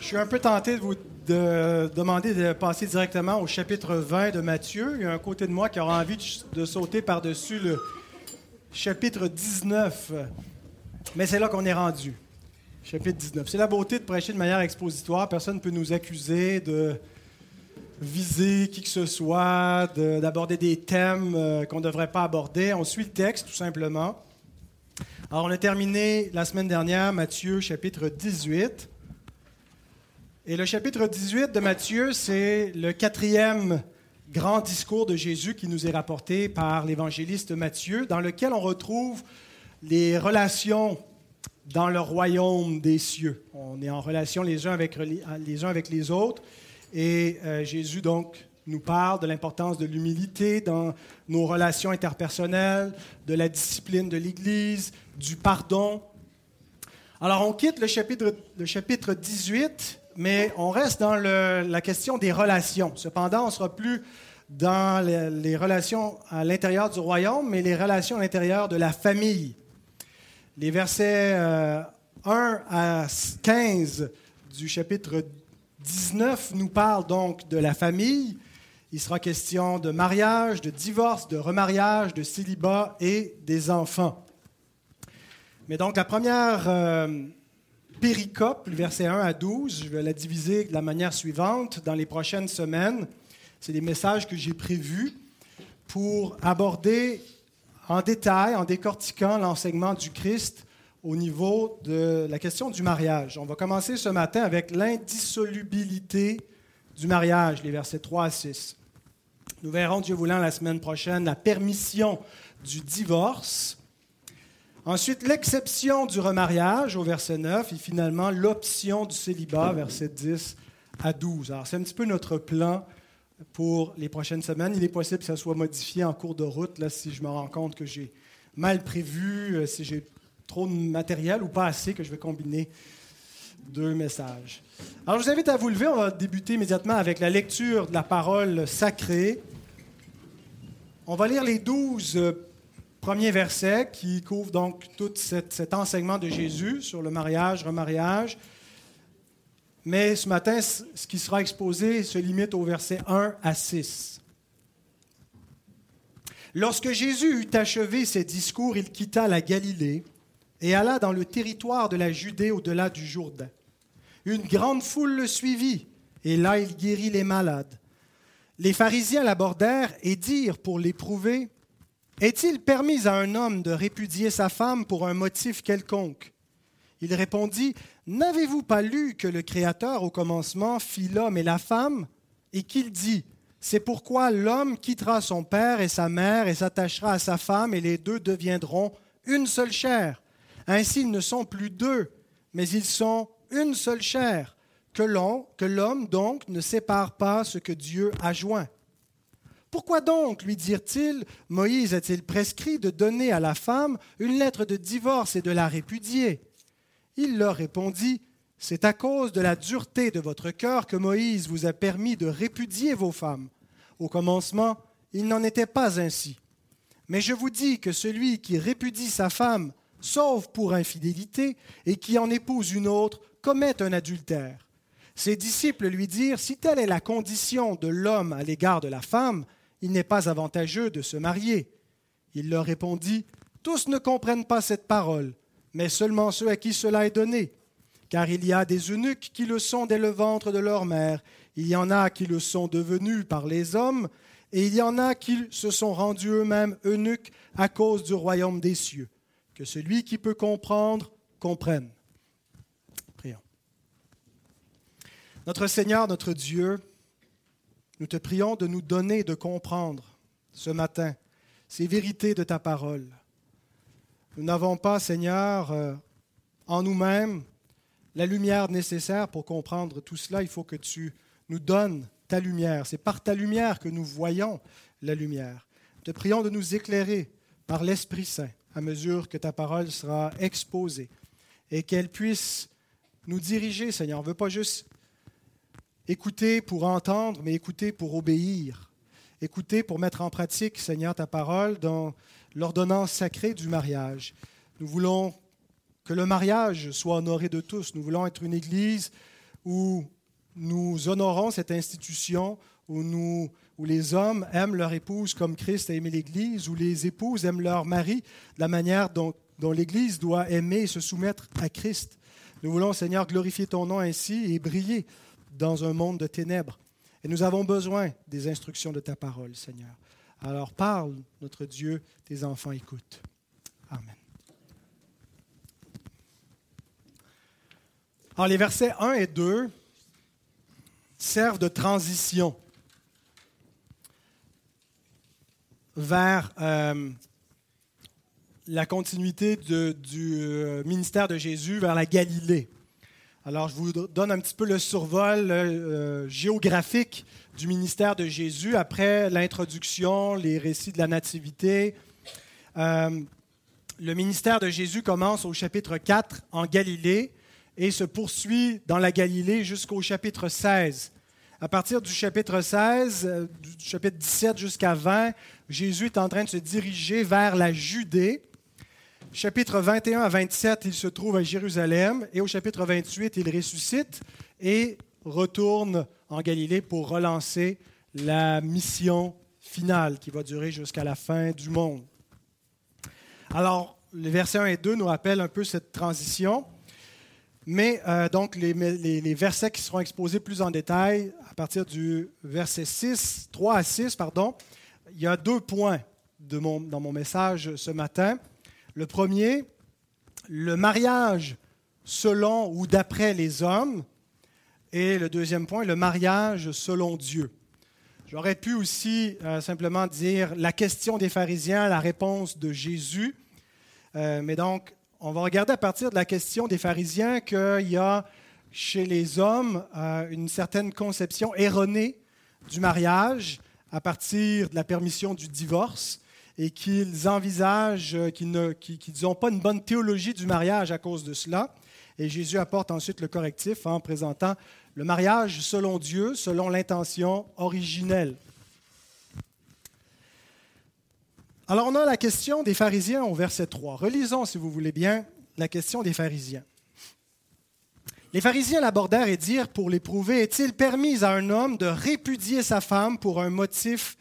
Je suis un peu tenté de vous de demander de passer directement au chapitre 20 de Matthieu. Il y a un côté de moi qui aura envie de, sauter par-dessus le chapitre 19. Mais c'est là qu'on est rendu. Chapitre 19. C'est la beauté de prêcher de manière expositoire. Personne ne peut nous accuser de viser qui que ce soit, de- d'aborder des thèmes euh, qu'on ne devrait pas aborder. On suit le texte, tout simplement. Alors, on a terminé la semaine dernière Matthieu chapitre 18. Et le chapitre 18 de Matthieu, c'est le quatrième grand discours de Jésus qui nous est rapporté par l'évangéliste Matthieu, dans lequel on retrouve les relations dans le royaume des cieux. On est en relation les uns avec les, uns avec les autres. Et euh, Jésus, donc, nous parle de l'importance de l'humilité dans nos relations interpersonnelles, de la discipline de l'Église, du pardon. Alors, on quitte le chapitre, le chapitre 18, mais on reste dans la question des relations. Cependant, on sera plus dans les, relations à l'intérieur du royaume, mais les relations à l'intérieur de la famille. Les versets euh, 1 à 15 du chapitre 19 nous parlent donc de la famille. Il sera question de mariage, de divorce, de remariage, de célibat et des enfants. Mais donc la première euh, péricope, le verset 1 à 12, je vais la diviser de la manière suivante. Dans les prochaines semaines, c'est des messages que j'ai prévus pour aborder en détail, en décortiquant l'enseignement du Christ au niveau de la question du mariage. On va commencer ce matin avec l'indissolubilité du mariage, les versets 3 à 6. Nous verrons, Dieu voulant, la semaine prochaine, la permission du divorce. Ensuite, l'exception du remariage au verset 9 et finalement l'option du célibat, verset 10 à 12. Alors, c'est un petit peu notre plan pour les prochaines semaines. Il est possible que ça soit modifié en cours de route, là, si je me rends compte que j'ai mal prévu, euh, si j'ai trop de matériel ou pas assez, que je vais combiner deux messages. Alors, je vous invite à vous lever. On va débuter immédiatement avec la lecture de la parole sacrée. On va lire les douze premiers versets qui couvrent donc tout cet enseignement de Jésus sur le mariage, remariage. Mais ce matin, ce qui sera exposé se limite aux versets 1 à 6. Lorsque Jésus eut achevé ses discours, il quitta la Galilée et alla dans le territoire de la Judée au-delà du Jourdain. Une grande foule le suivit, et là il guérit les malades. Les pharisiens l'abordèrent et dirent pour l'éprouver, Est-il permis à un homme de répudier sa femme pour un motif quelconque? Il répondit, N'avez-vous pas lu que le Créateur au commencement fit l'homme et la femme? Et qu'il dit, C'est pourquoi l'homme quittera son père et sa mère et s'attachera à sa femme et les deux deviendront une seule chair. Ainsi ils ne sont plus deux, mais ils sont une seule chair. Que l'homme donc ne sépare pas ce que Dieu a joint. Pourquoi donc, lui dirent-ils, Moïse a-t-il prescrit de donner à la femme une lettre de divorce et de la répudier? Il leur répondit, C'est à cause de la dureté de votre cœur que Moïse vous a permis de répudier vos femmes. Au commencement, il n'en était pas ainsi. Mais je vous dis que celui qui répudie sa femme, sauf pour infidélité, et qui en épouse une autre, commet un adultère. Ses disciples lui dirent, Si telle est la condition de l'homme à l'égard de la femme, il n'est pas avantageux de se marier. Il leur répondit, Tous ne comprennent pas cette parole, mais seulement ceux à qui cela est donné. Car il y a des eunuques qui le sont dès le ventre de leur mère, il y en a qui le sont devenus par les hommes, et il y en a qui se sont rendus eux-mêmes eunuques à cause du royaume des cieux. Que celui qui peut comprendre, comprenne. Prions. Notre Seigneur, notre Dieu, nous te prions de nous donner de comprendre ce matin ces vérités de ta parole. Nous n'avons pas, Seigneur, euh, en nous-mêmes la lumière nécessaire pour comprendre tout cela. Il faut que tu nous donnes ta lumière. C'est par ta lumière que nous voyons la lumière. Te prions de nous éclairer par l'Esprit Saint à mesure que ta parole sera exposée et qu'elle puisse nous diriger, Seigneur. On ne veut pas juste écouter pour entendre, mais écouter pour obéir. Écouter pour mettre en pratique, Seigneur, ta parole dans l'ordonnance sacrée du mariage. Nous voulons que le mariage soit honoré de tous. Nous voulons être une Église où nous honorons cette institution, où, les hommes aiment leur épouse comme Christ a aimé l'Église, où les épouses aiment leur mari de la manière dont l'Église doit aimer et se soumettre à Christ. Nous voulons, Seigneur, glorifier ton nom ainsi et briller dans un monde de ténèbres. Et nous avons besoin des instructions de ta parole, Seigneur. Alors parle, notre Dieu, tes enfants écoutent. Amen. Alors les versets 1 et 2 servent de transition vers euh, la continuité du euh, ministère de Jésus vers la Galilée. Alors, je vous donne un petit peu le survol euh, géographique du ministère de Jésus après l'introduction, les récits de la Nativité. le ministère de Jésus commence au chapitre 4 en Galilée et se poursuit dans la Galilée jusqu'au chapitre 16. À partir du chapitre 16, euh, du chapitre 17 jusqu'à 20, Jésus est en train de se diriger vers la Judée. Chapitre 21 à 27, il se trouve à Jérusalem. Et au chapitre 28, il ressuscite et retourne en Galilée pour relancer la mission finale qui va durer jusqu'à la fin du monde. Alors, les versets 1 et 2 nous rappellent un peu cette transition. Mais euh, donc, les, versets qui seront exposés plus en détail, à partir du verset 6, 3 à 6, pardon, il y a deux points dans mon message ce matin. Le premier, le mariage selon ou d'après les hommes. Et le deuxième point, le mariage selon Dieu. J'aurais pu aussi euh, simplement dire la question des pharisiens, la réponse de Jésus. Euh, mais donc, on va regarder à partir de la question des pharisiens qu'il y a chez les hommes euh, une certaine conception erronée du mariage à partir de la permission du divorce et qu'ils envisagent, euh, qu'ils n'ont pas une bonne théologie du mariage à cause de cela. Et Jésus apporte ensuite le correctif en présentant le mariage selon Dieu, selon l'intention originelle. Alors, on a la question des pharisiens au verset 3. Relisons, si vous voulez bien, la question des pharisiens. Les pharisiens l'abordèrent et dirent, pour l'éprouver, est-il permis à un homme de répudier sa femme pour un motif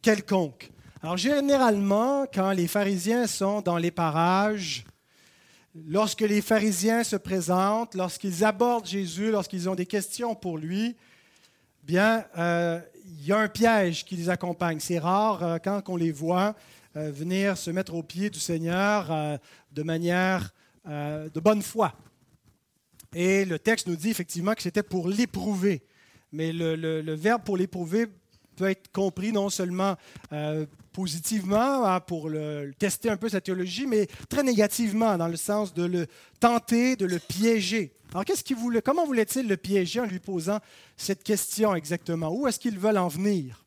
quelconque? Alors, généralement, quand les pharisiens sont dans les parages, lorsque les pharisiens se présentent, lorsqu'ils abordent Jésus, lorsqu'ils ont des questions pour lui, bien, euh, il y a un piège qui les accompagne. C'est rare euh, quand on les voit euh, venir se mettre au pied du Seigneur de manière de bonne foi. Et le texte nous dit effectivement que c'était pour l'éprouver. Mais le, verbe pour l'éprouver peut être compris non seulement positivement hein, pour le, tester un peu sa théologie, mais très négativement dans le sens de le tenter, de le piéger. Alors qu'est-ce qu'il voulait, comment voulait-il le piéger en lui posant cette question exactement? Où est-ce qu'ils veulent en venir?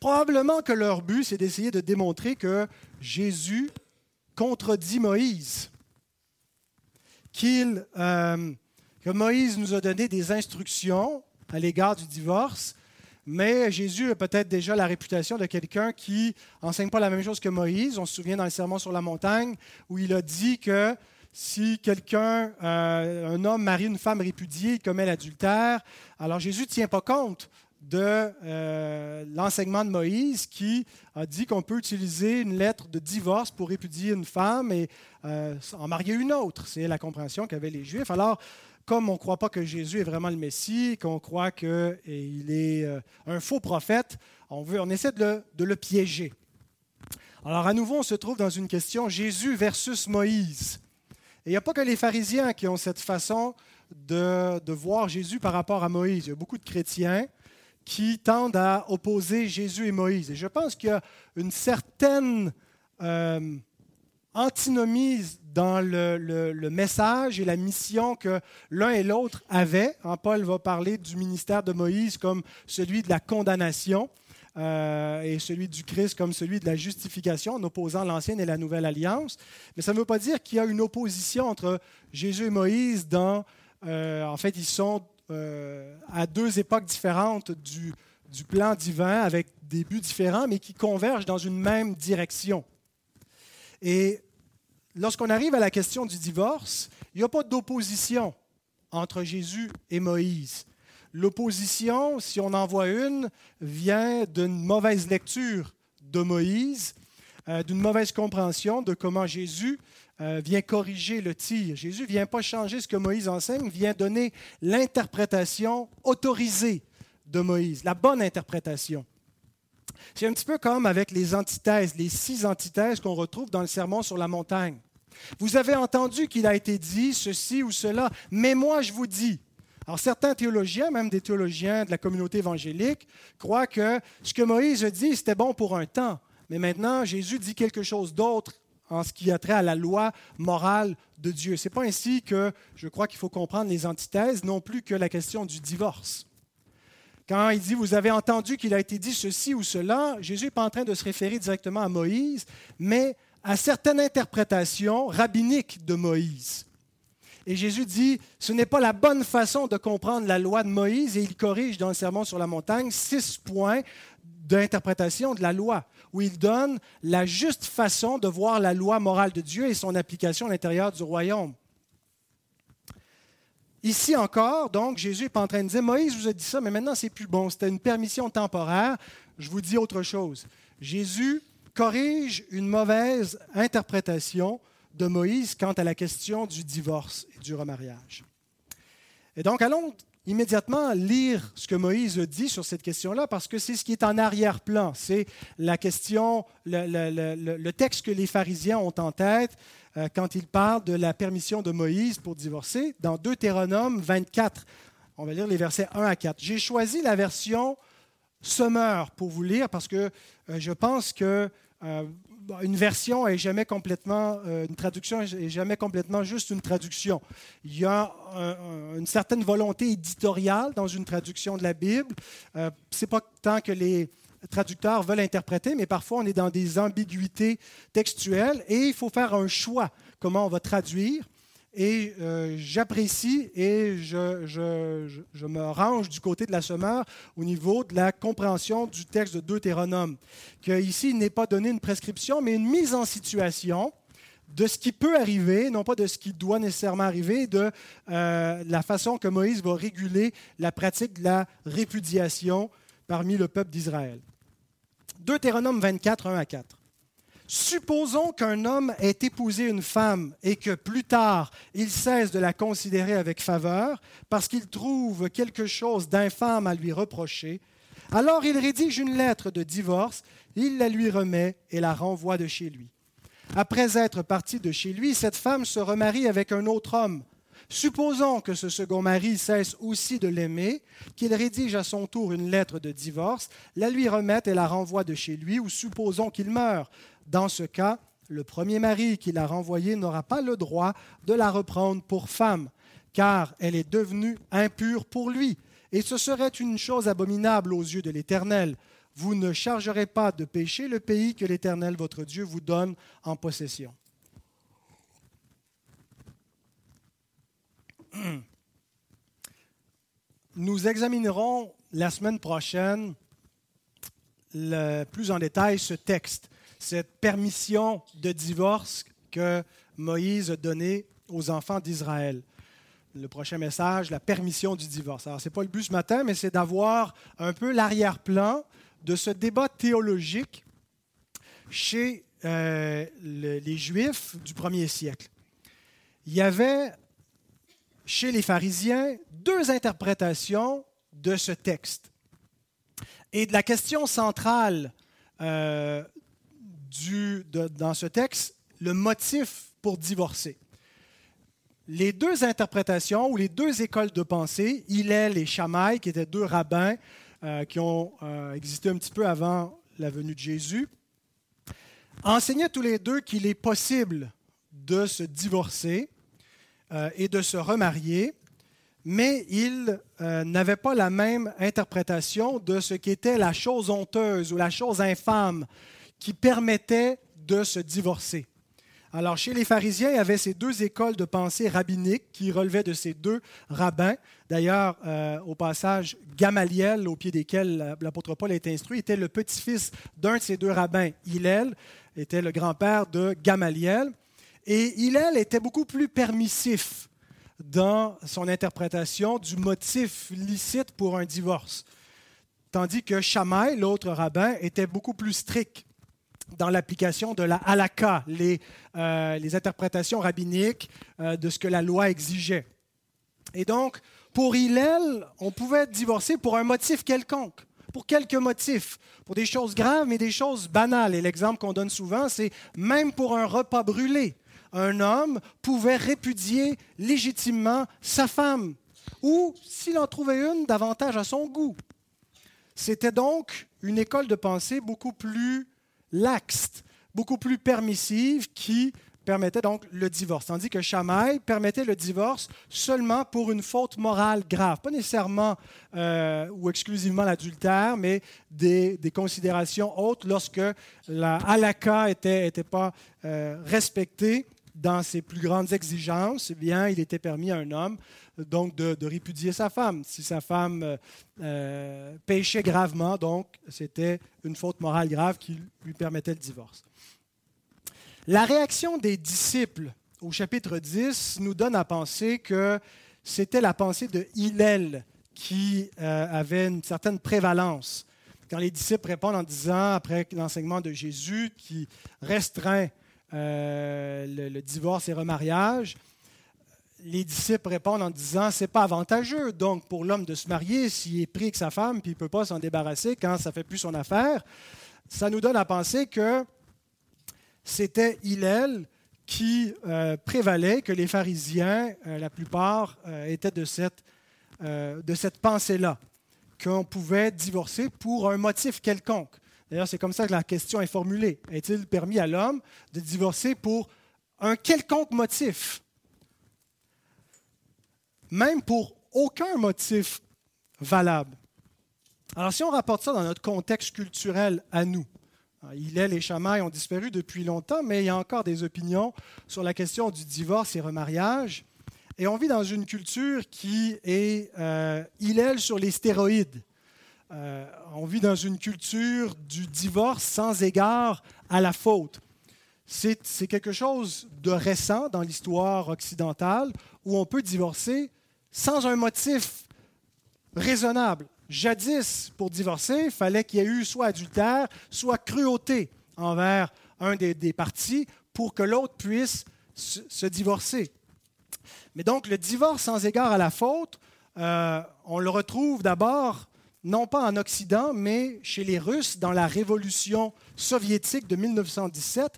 Probablement que leur but, c'est d'essayer de démontrer que Jésus contredit Moïse, qu'il, euh, que Moïse nous a donné des instructions à l'égard du divorce, mais Jésus a peut-être déjà la réputation de quelqu'un qui enseigne pas la même chose que Moïse. On se souvient dans le Sermon sur la montagne où il a dit que si quelqu'un, euh, un homme marie une femme répudiée, il commet l'adultère. Alors Jésus ne tient pas compte de euh, l'enseignement de Moïse qui a dit qu'on peut utiliser une lettre de divorce pour répudier une femme et euh, en marier une autre. C'est la compréhension qu'avaient les Juifs. Alors, comme on ne croit pas que Jésus est vraiment le Messie, qu'on croit qu'il est euh, un faux prophète, on, veut, on essaie de le, piéger. Alors, à nouveau, on se trouve dans une question Jésus versus Moïse. Et il n'y a pas que les pharisiens qui ont cette façon de, de voir Jésus par rapport à Moïse. Il y a beaucoup de chrétiens qui tendent à opposer Jésus et Moïse. Et je pense qu'il y a une certaine euh, antinomie dans le, message et la mission que l'un et l'autre avaient. Hein, Paul va parler du ministère de Moïse comme celui de la condamnation euh, et celui du Christ comme celui de la justification, en opposant l'ancienne et la nouvelle alliance. Mais ça ne veut pas dire qu'il y a une opposition entre Jésus et Moïse dans... Euh, en fait, ils sont euh, à deux époques différentes du, du plan divin, avec des buts différents, mais qui convergent dans une même direction. Et lorsqu'on arrive à la question du divorce, il n'y a pas d'opposition entre Jésus et Moïse. L'opposition, si on en voit une, vient d'une mauvaise lecture de Moïse, euh, d'une mauvaise compréhension de comment Jésus euh, vient corriger le tir. Jésus ne vient pas changer ce que Moïse enseigne, vient donner l'interprétation autorisée de Moïse, la bonne interprétation. C'est un petit peu comme avec les antithèses, les six antithèses qu'on retrouve dans le Sermon sur la montagne. Vous avez entendu qu'il a été dit ceci ou cela, mais moi je vous dis. Alors certains théologiens, même des théologiens de la communauté évangélique, croient que ce que Moïse dit, c'était bon pour un temps, mais maintenant Jésus dit quelque chose d'autre en ce qui a trait à la loi morale de Dieu. Ce n'est pas ainsi que je crois qu'il faut comprendre les antithèses, non plus que la question du divorce. Quand il dit, vous avez entendu qu'il a été dit ceci ou cela, Jésus n'est pas en train de se référer directement à Moïse, mais à certaines interprétations rabbiniques de Moïse. Et Jésus dit, ce n'est pas la bonne façon de comprendre la loi de Moïse, et il corrige dans le Sermon sur la montagne six points d'interprétation de la loi, où il donne la juste façon de voir la loi morale de Dieu et son application à l'intérieur du royaume. Ici encore, donc, Jésus n'est pas en train de dire, Moïse vous a dit ça, mais maintenant c'est plus bon, c'était une permission temporaire, je vous dis autre chose. Jésus corrige une mauvaise interprétation de Moïse quant à la question du divorce et du remariage. Et donc, allons immédiatement lire ce que Moïse dit sur cette question-là, parce que c'est ce qui est en arrière-plan. C'est la question, le, texte que les pharisiens ont en tête quand ils parlent de la permission de Moïse pour divorcer. Dans Deutéronome 24, on va lire les versets 1 à 4. J'ai choisi la version Sommeur pour vous lire, parce que euh, je pense que euh, une version est jamais complètement, euh, une traduction est jamais complètement juste une traduction. Il y a une certaine volonté éditoriale dans une traduction de la Bible. Euh, Ce n'est pas tant que les traducteurs veulent interpréter, mais parfois on est dans des ambiguïtés textuelles et il faut faire un choix comment on va traduire. Et euh, j'apprécie et je, me range du côté de la semeur au niveau de la compréhension du texte de Deutéronome. Qu'ici, il n'est pas donné une prescription, mais une mise en situation de ce qui peut arriver, non pas de ce qui doit nécessairement arriver, de euh, la façon que Moïse va réguler la pratique de la répudiation parmi le peuple d'Israël. Deutéronome 24, 1 à 4. Supposons qu'un homme ait épousé une femme et que plus tard il cesse de la considérer avec faveur parce qu'il trouve quelque chose d'infâme à lui reprocher. Alors il rédige une lettre de divorce, il la lui remet et la renvoie de chez lui. Après être parti de chez lui, cette femme se remarie avec un autre homme. Supposons que ce second mari cesse aussi de l'aimer, qu'il rédige à son tour une lettre de divorce, la lui remette et la renvoie de chez lui, ou supposons qu'il meurt. Dans ce cas, le premier mari qui l'a renvoyée n'aura pas le droit de la reprendre pour femme, car elle est devenue impure pour lui. Et ce serait une chose abominable aux yeux de l'Éternel. Vous ne chargerez pas de péché le pays que l'Éternel, votre Dieu, vous donne en possession. Nous examinerons la semaine prochaine plus en détail ce texte cette permission de divorce que Moïse a donnée aux enfants d'Israël. Le prochain message, la permission du divorce. Alors, ce n'est pas le but ce matin, mais c'est d'avoir un peu l'arrière-plan de ce débat théologique chez euh, les Juifs du premier siècle. Il y avait chez les pharisiens deux interprétations de ce texte. Et de la question centrale euh, dans ce texte le motif pour divorcer. Les deux interprétations ou les deux écoles de pensée, Hillel et Shammai, qui étaient deux rabbins euh, qui ont euh, existé un petit peu avant la venue de Jésus, enseignaient tous les deux qu'il est possible de se divorcer euh, et de se remarier, mais ils n'avaient pas la même interprétation de ce qu'était la chose honteuse ou la chose infâme qui permettait de se divorcer. Alors, chez les pharisiens, il y avait ces deux écoles de pensée rabbiniques qui relevaient de ces deux rabbins. D'ailleurs, euh, au passage, Gamaliel, au pied desquels l'apôtre Paul est instruit, était le petit-fils d'un de ces deux rabbins. Hillel était le grand-père de Gamaliel. Et Hillel était beaucoup plus permissif dans son interprétation du motif licite pour un divorce. Tandis que Shammai, l'autre rabbin, était beaucoup plus strict dans l'application de la halakha, les, euh, les interprétations rabbiniques euh, de ce que la loi exigeait. Et donc, pour Hillel, on pouvait divorcer pour un motif quelconque, pour quelques motifs, pour des choses graves, mais des choses banales. Et l'exemple qu'on donne souvent, c'est même pour un repas brûlé, un homme pouvait répudier légitimement sa femme, ou, s'il en trouvait une, davantage à son goût. C'était donc une école de pensée beaucoup plus laxe, beaucoup plus permissive, qui permettait donc le divorce, tandis que Shammai permettait le divorce seulement pour une faute morale grave, pas nécessairement euh, ou exclusivement l'adultère, mais des, considérations hautes lorsque la halakha n'était était pas euh, respectée dans ses plus grandes exigences, eh bien, il était permis à un homme donc de, répudier sa femme. Si sa femme euh, euh, péchait gravement, donc c'était une faute morale grave qui lui permettait le divorce. La réaction des disciples au chapitre 10 nous donne à penser que c'était la pensée de Hillel qui euh, avait une certaine prévalence. Quand les disciples répondent en disant, après l'enseignement de Jésus, qui restreint le, le, divorce et remariage, les disciples répondent en disant c'est pas avantageux donc pour l'homme de se marier s'il est pris avec sa femme puis il peut pas s'en débarrasser quand ça fait plus son affaire. Ça nous donne à penser que c'était Hillel qui euh, prévalait, que les pharisiens, euh, la plupart, euh, étaient de cette, de cette pensée-là, qu'on pouvait divorcer pour un motif quelconque. D'ailleurs, c'est comme ça que la question est formulée. Est-il permis à l'homme de divorcer pour un quelconque motif? Même pour aucun motif valable. Alors si on rapporte ça dans notre contexte culturel à nous, Hillel et Shammai ont disparu depuis longtemps, mais il y a encore des opinions sur la question du divorce et remariage. Et on vit dans une culture qui est euh, Hillel sur les stéroïdes. Euh, on vit dans une culture du divorce sans égard à la faute. C'est quelque chose de récent dans l'histoire occidentale où on peut divorcer sans un motif raisonnable. Jadis, pour divorcer, il fallait qu'il y ait eu soit adultère, soit cruauté envers un des, partis pour que l'autre puisse se, divorcer. Mais donc, le divorce sans égard à la faute, euh, on le retrouve d'abord non pas en Occident, mais chez les Russes dans la révolution soviétique de 1917,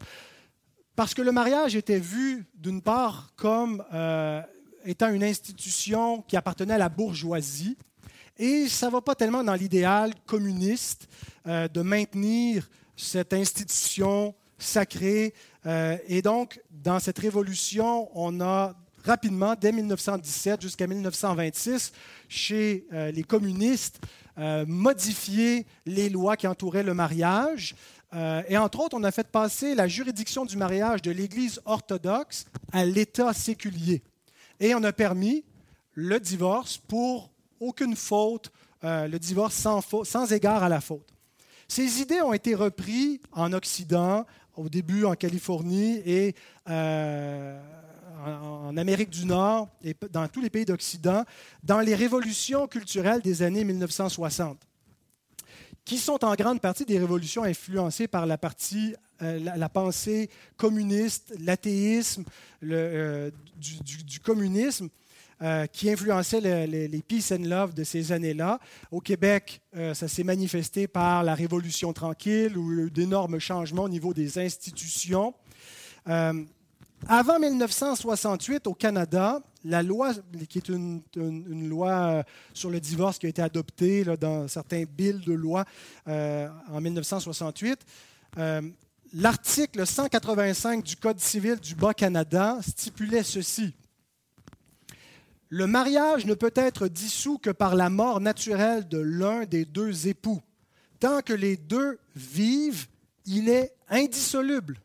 parce que le mariage était vu d'une part comme euh, étant une institution qui appartenait à la bourgeoisie. Et ça ne va pas tellement dans l'idéal communiste euh, de maintenir cette institution sacrée. Euh, et donc, dans cette révolution, on a rapidement, dès 1917 jusqu'à 1926, chez les communistes, modifié les lois qui entouraient le mariage. et entre autres, on a fait passer la juridiction du mariage de l'Église orthodoxe à l'État séculier. Et on a permis le divorce pour aucune faute, euh, le divorce sans, sans égard à la faute. Ces idées ont été reprises en Occident, au début en Californie et euh, en, Amérique du Nord et dans tous les pays d'Occident, dans les révolutions culturelles des années 1960, qui sont en grande partie des révolutions influencées par la partie euh, la, pensée communiste, l'athéisme euh, du, communisme euh, qui influençait les, peace and love de ces années-là. Au Québec, ça s'est manifesté par la Révolution tranquille ou eu d'énormes changements au niveau des institutions. Avant 1968, au Canada, la loi, qui est une, loi sur le divorce qui a été adoptée dans certains bills de loi en 1968, l'article 185 du Code civil du Bas-Canada stipulait ceci. Le mariage ne peut être dissous que par la mort naturelle de l'un des deux époux. Tant que les deux vivent, il est indissoluble.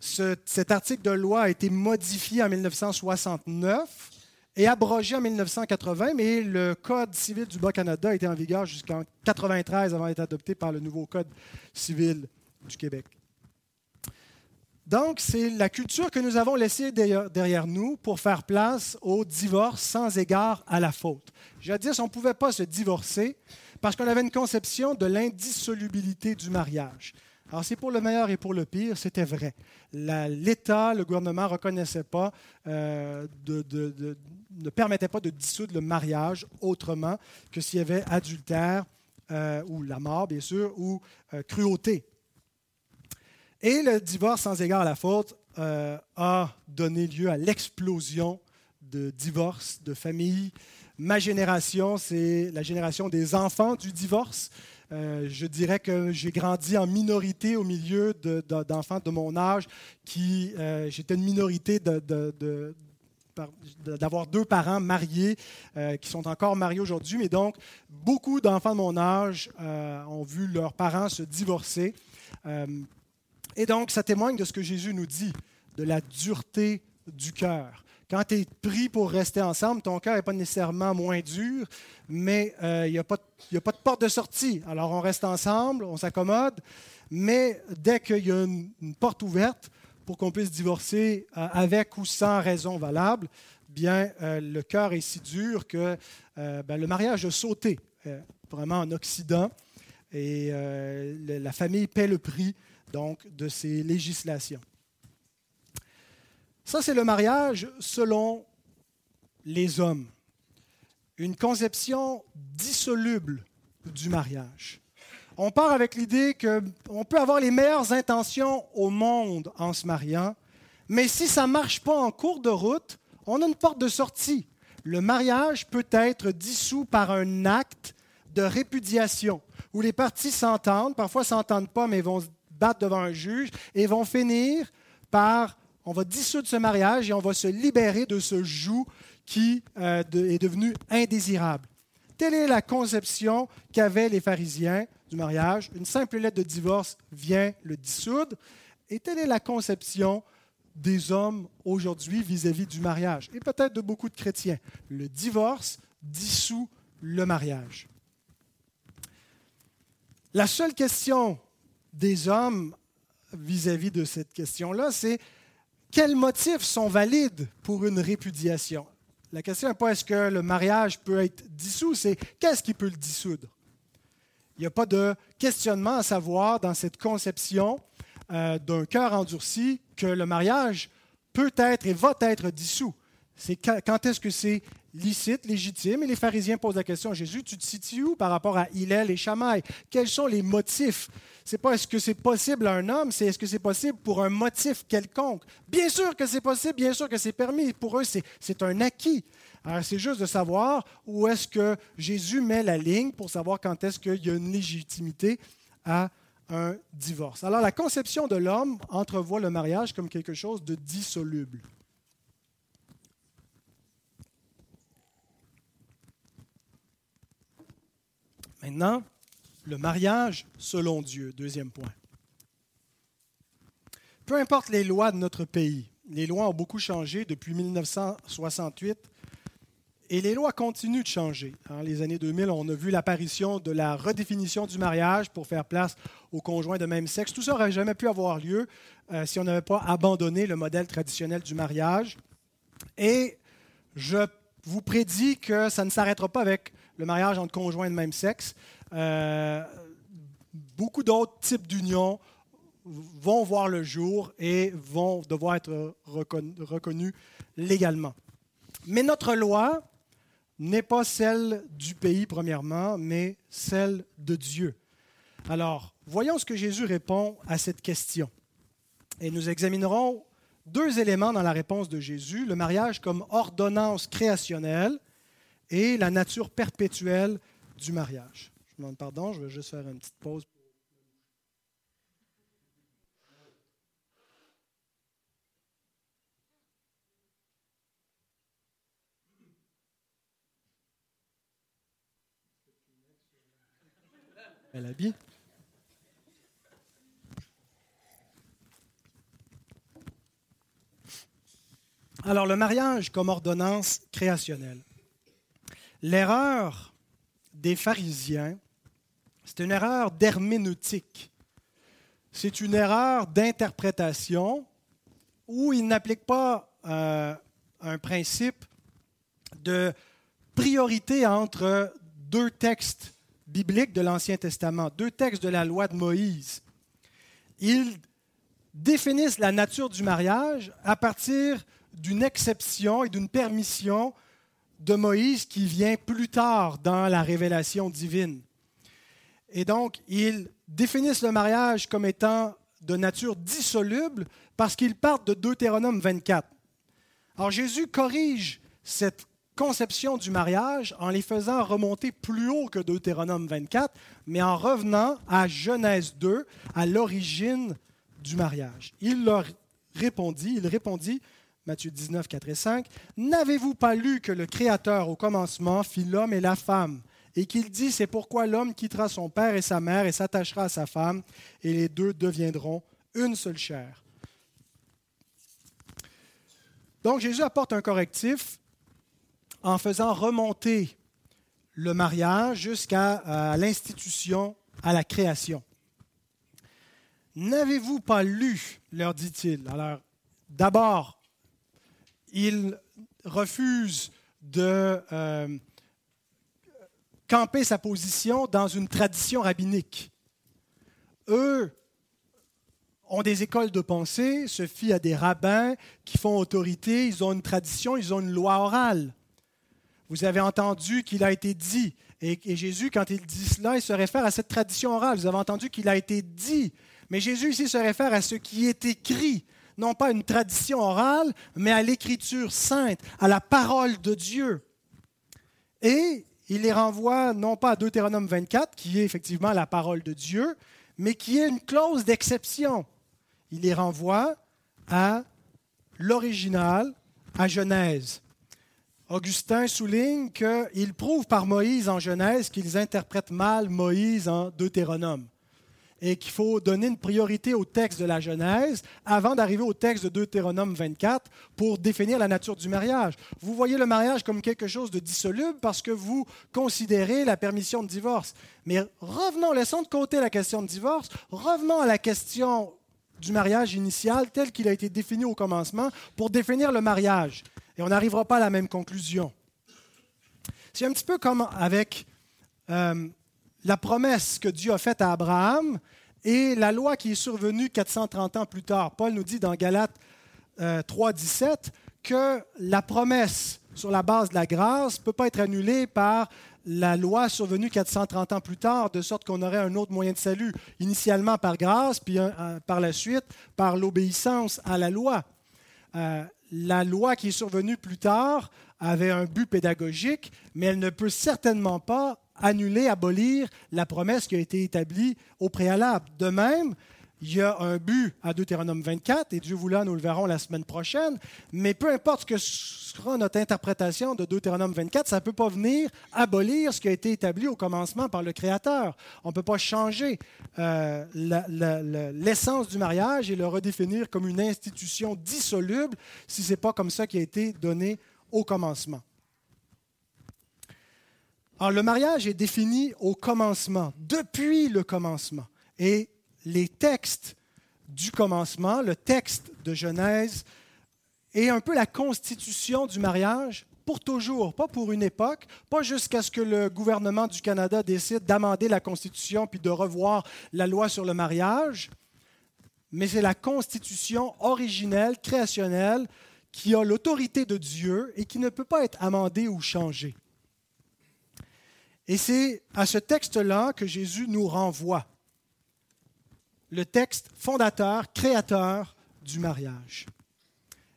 Cet article de loi a été modifié en 1969 et abrogé en 1980, mais le Code civil du Bas-Canada été en vigueur jusqu'en 1993 avant d'être adopté par le nouveau Code civil du Québec. Donc, c'est la culture que nous avons laissée derrière nous pour faire place au divorce sans égard à la faute. Jadis, on ne pouvait pas se divorcer parce qu'on avait une conception de l'indissolubilité du mariage. Alors, c'est pour le meilleur et pour le pire, c'était vrai. L'État, le gouvernement ne reconnaissait pas, euh, ne permettait pas de dissoudre le mariage autrement que s'il y avait adultère euh, ou la mort, bien sûr, ou euh, cruauté. Et le divorce sans égard à la faute a donné lieu à l'explosion de divorces, de familles. Ma génération, c'est la génération des enfants du divorce. Euh, je dirais que j'ai grandi en minorité au milieu d'enfants de, mon âge, qui euh, j'étais une minorité d'avoir deux parents mariés euh, qui sont encore mariés aujourd'hui, mais donc beaucoup d'enfants de mon âge ont vu leurs parents se divorcer. et donc, ça témoigne de ce que Jésus nous dit, de la dureté du cœur. Quand tu es pris pour rester ensemble, ton cœur n'est pas nécessairement moins dur, mais euh, il n'y a, pas de porte de sortie. Alors on reste ensemble, on s'accommode, mais dès qu'il y a une, porte ouverte pour qu'on puisse divorcer euh, avec ou sans raison valable, bien euh, le cœur est si dur que ben, le mariage a sauté vraiment en Occident et la famille paie le prix donc de ces législations. Ça, c'est le mariage selon les hommes. Une conception dissoluble du mariage. On part avec l'idée qu'on peut avoir les meilleures intentions au monde en se mariant, mais si ça ne marche pas en cours de route, on a une porte de sortie. Le mariage peut être dissous par un acte de répudiation, où les parties s'entendent, parfois s'entendent pas, mais vont se battre devant un juge, et vont finir par on va dissoudre ce mariage et on va se libérer de ce joug qui euh, est devenu indésirable. Telle est la conception qu'avaient les pharisiens du mariage. Une simple lettre de divorce vient le dissoudre. Et telle est la conception des hommes aujourd'hui vis-à-vis du mariage, et peut-être de beaucoup de chrétiens. Le divorce dissout le mariage. La seule question des hommes vis-à-vis -vis de cette question-là, c'est quels motifs sont valides pour une répudiation? La question n'est pas est-ce que le mariage peut être dissous, c'est qu'est-ce qui peut le dissoudre? Il n'y a pas de questionnement à savoir dans cette conception euh, d'un cœur endurci que le mariage peut être et va être dissous. C'est quand est-ce que c'est licite, légitime? Et les pharisiens posent la question à Jésus, tu te situes où par rapport à Hillel et Shammai? Quels sont les motifs? Ce n'est pas est-ce que c'est possible à un homme, c'est est-ce que c'est possible pour un motif quelconque. Bien sûr que c'est possible, bien sûr que c'est permis. Pour eux, c'est un acquis. Alors, c'est juste de savoir où est-ce que Jésus met la ligne pour savoir quand est-ce qu'il y a une légitimité à un divorce. Alors, la conception de l'homme entrevoit le mariage comme quelque chose de dissoluble. Maintenant, le mariage selon Dieu, deuxième point. Peu importe les lois de notre pays, les lois ont beaucoup changé depuis 1968 et les lois continuent de changer. En les années 2000, on a vu l'apparition de la redéfinition du mariage pour faire place aux conjoints de même sexe. Tout ça n'aurait jamais pu avoir lieu euh, si on n'avait pas abandonné le modèle traditionnel du mariage. Et je vous prédis que ça ne s'arrêtera pas avec le mariage entre conjoints de même sexe. Euh, beaucoup d'autres types d'unions vont voir le jour et vont devoir être reconnus légalement. Mais notre loi n'est pas celle du pays, premièrement, mais celle de Dieu. Alors, voyons ce que Jésus répond à cette question. Et nous examinerons deux éléments dans la réponse de Jésus, le mariage comme ordonnance créationnelle et la nature perpétuelle du mariage. Pardon, je vais juste faire une petite pause. Elle habille. Alors, le mariage comme ordonnance créationnelle. L'erreur des pharisiens, c'est une erreur d'herméneutique. C'est une erreur d'interprétation où il n'applique pas euh, un principe de priorité entre deux textes bibliques de l'Ancien Testament, deux textes de la loi de Moïse. Ils définissent la nature du mariage à partir d'une exception et d'une permission de Moïse qui vient plus tard dans la révélation divine. Et donc, ils définissent le mariage comme étant de nature dissoluble parce qu'ils partent de Deutéronome 24. Alors Jésus corrige cette conception du mariage en les faisant remonter plus haut que Deutéronome 24, mais en revenant à Genèse 2, à l'origine du mariage. Il leur répondit, il répondit, Matthieu 19, 4 et 5, N'avez-vous pas lu que le Créateur au commencement fit l'homme et la femme? Et qu'il dit, c'est pourquoi l'homme quittera son père et sa mère et s'attachera à sa femme, et les deux deviendront une seule chair. Donc Jésus apporte un correctif en faisant remonter le mariage jusqu'à l'institution, à la création. N'avez-vous pas lu, leur dit-il? Alors, d'abord, il refuse de euh, camper sa position dans une tradition rabbinique. Eux ont des écoles de pensée, se fient à des rabbins qui font autorité, ils ont une tradition, ils ont une loi orale. Vous avez entendu qu'il a été dit, et, Jésus, quand il dit cela, il se réfère à cette tradition orale. Vous avez entendu qu'il a été dit, mais Jésus ici se réfère à ce qui est écrit, non pas à une tradition orale, mais à l'écriture sainte, à la parole de Dieu. Et il les renvoie non pas à Deutéronome 24, qui est effectivement la parole de Dieu, mais qui est une clause d'exception. Il les renvoie à l'original, à Genèse. Augustin souligne qu'il prouve par Moïse en Genèse qu'ils interprètent mal Moïse en Deutéronome et qu'il faut donner une priorité au texte de la Genèse avant d'arriver au texte de Deutéronome 24 pour définir la nature du mariage. Vous voyez le mariage comme quelque chose de dissoluble parce que vous considérez la permission de divorce. Mais revenons, laissons de côté la question de divorce, revenons à la question du mariage initial tel qu'il a été défini au commencement pour définir le mariage. Et on n'arrivera pas à la même conclusion. C'est un petit peu comme avec euh, la promesse que Dieu a faite à Abraham et la loi qui est survenue 430 ans plus tard. Paul nous dit dans Galates 3, euh, 17 que la promesse sur la base de la grâce ne peut pas être annulée par la loi survenue 430 ans plus tard, de sorte qu'on aurait un autre moyen de salut, initialement par grâce, puis par la suite par l'obéissance à la loi. Euh, la loi qui est survenue plus tard avait un but pédagogique, mais elle ne peut certainement pas annuler, abolir la promesse qui a été établie au préalable. De même, il y a un but à Deutéronome 24, et Dieu voulant, nous le verrons la semaine prochaine, mais peu importe ce que sera notre interprétation de Deutéronome 24, ça ne peut pas venir abolir ce qui a été établi au commencement par le Créateur. On ne peut pas changer euh, l'essence du mariage et le redéfinir comme une institution dissoluble si ce n'est pas comme ça qui a été donné au commencement. Alors, le mariage est défini au commencement, depuis le commencement. Et les textes du commencement, le texte de Genèse, est un peu la constitution du mariage pour toujours, pas pour une époque, pas jusqu'à ce que le gouvernement du Canada décide d'amender la Constitution puis de revoir la loi sur le mariage, mais c'est la Constitution originelle, créationnelle, qui a l'autorité de Dieu et qui ne peut pas être amendée ou changée. Et c'est à ce texte-là que Jésus nous renvoie. Le texte fondateur, créateur du mariage.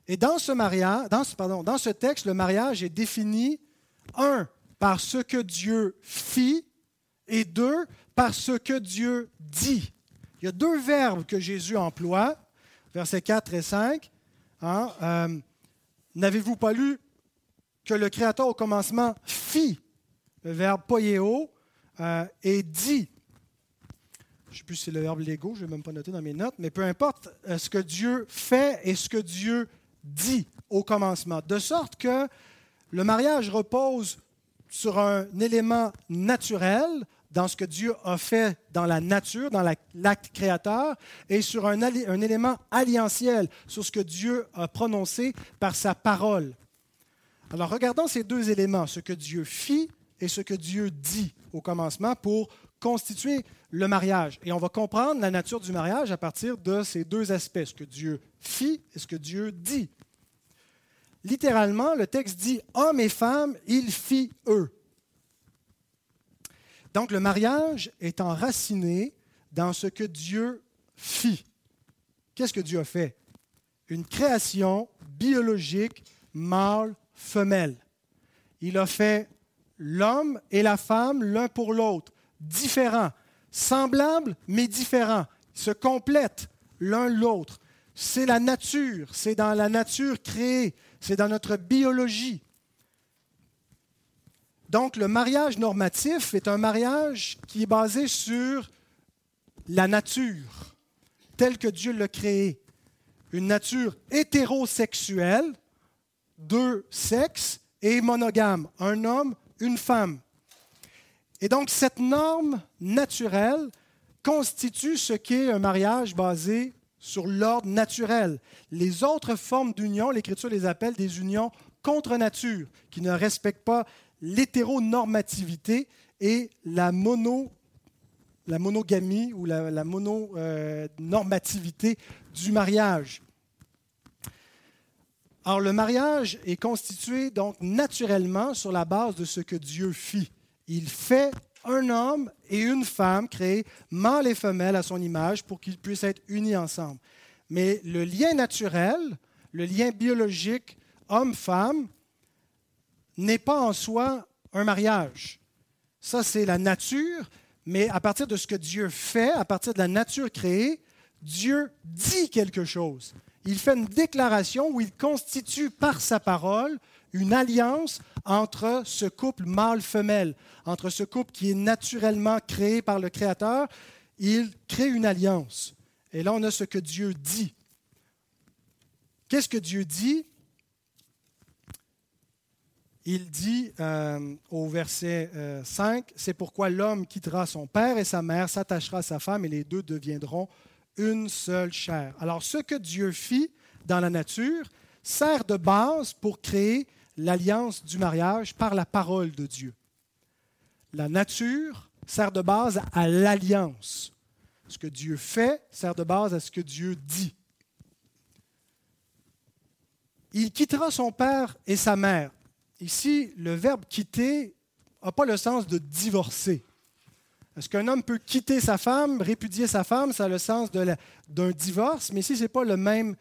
Et dans ce, mariage, dans, ce, texte, le mariage est défini, un, par ce que Dieu fit, et deux, par ce que Dieu dit. Il y a deux verbes que Jésus emploie, versets 4 et 5. Hein, euh, n'avez-vous pas lu que le Créateur au commencement fit le verbe poieo euh, est dit. Je ne sais plus si c'est le verbe lego, je ne vais même pas noter dans mes notes, mais peu importe euh, ce que Dieu fait et ce que Dieu dit au commencement. De sorte que le mariage repose sur un élément naturel dans ce que Dieu a fait dans la nature, dans l'acte créateur, et sur un, un, élément alliantiel, sur ce que Dieu a prononcé par sa parole. Alors regardons ces deux éléments, ce que Dieu fit et ce que Dieu dit au commencement pour constituer le mariage. Et on va comprendre la nature du mariage à partir de ces deux aspects, ce que Dieu fit et ce que Dieu dit. Littéralement, le texte dit Hommes et femmes, il fit eux. Donc le mariage est enraciné dans ce que Dieu fit. Qu'est-ce que Dieu a fait? Une création biologique mâle-femelle. Il a fait l'homme et la femme l'un pour l'autre, différents, semblables mais différents, se complètent l'un l'autre. C'est la nature, c'est dans la nature créée, c'est dans notre biologie. Donc le mariage normatif est un mariage qui est basé sur la nature, telle que Dieu l'a créée. Une nature hétérosexuelle, deux sexes et monogame, un homme, une femme. Et donc cette norme naturelle constitue ce qu'est un mariage basé sur l'ordre naturel. Les autres formes d'union, l'Écriture les appelle des unions contre nature, qui ne respectent pas l'hétéronormativité et la, mono, la monogamie ou la, mononormativité du mariage. Alors le mariage est constitué donc naturellement sur la base de ce que Dieu fit. Il fait un homme et une femme créés mâle et femelle à son image pour qu'ils puissent être unis ensemble. Mais le lien naturel, le lien biologique homme-femme, n'est pas en soi un mariage. Ça, c'est la nature, mais à partir de ce que Dieu fait, à partir de la nature créée, Dieu dit quelque chose. Il fait une déclaration où il constitue par sa parole une alliance entre ce couple mâle-femelle, entre ce couple qui est naturellement créé par le Créateur. Il crée une alliance. Et là, on a ce que Dieu dit. Qu'est-ce que Dieu dit? Il dit euh, au verset 5, euh, C'est pourquoi l'homme quittera son père et sa mère, s'attachera à sa femme, et les deux deviendront une seule chair. Alors ce que Dieu fit dans la nature sert de base pour créer l'alliance du mariage par la parole de Dieu. La nature sert de base à l'alliance. Ce que Dieu fait sert de base à ce que Dieu dit. Il quittera son père et sa mère. Ici, le verbe quitter n'a pas le sens de divorcer. Est-ce qu'un homme peut quitter sa femme, répudier sa femme? Ça a le sens d'un divorce, mais ici, ce n'est pas le même,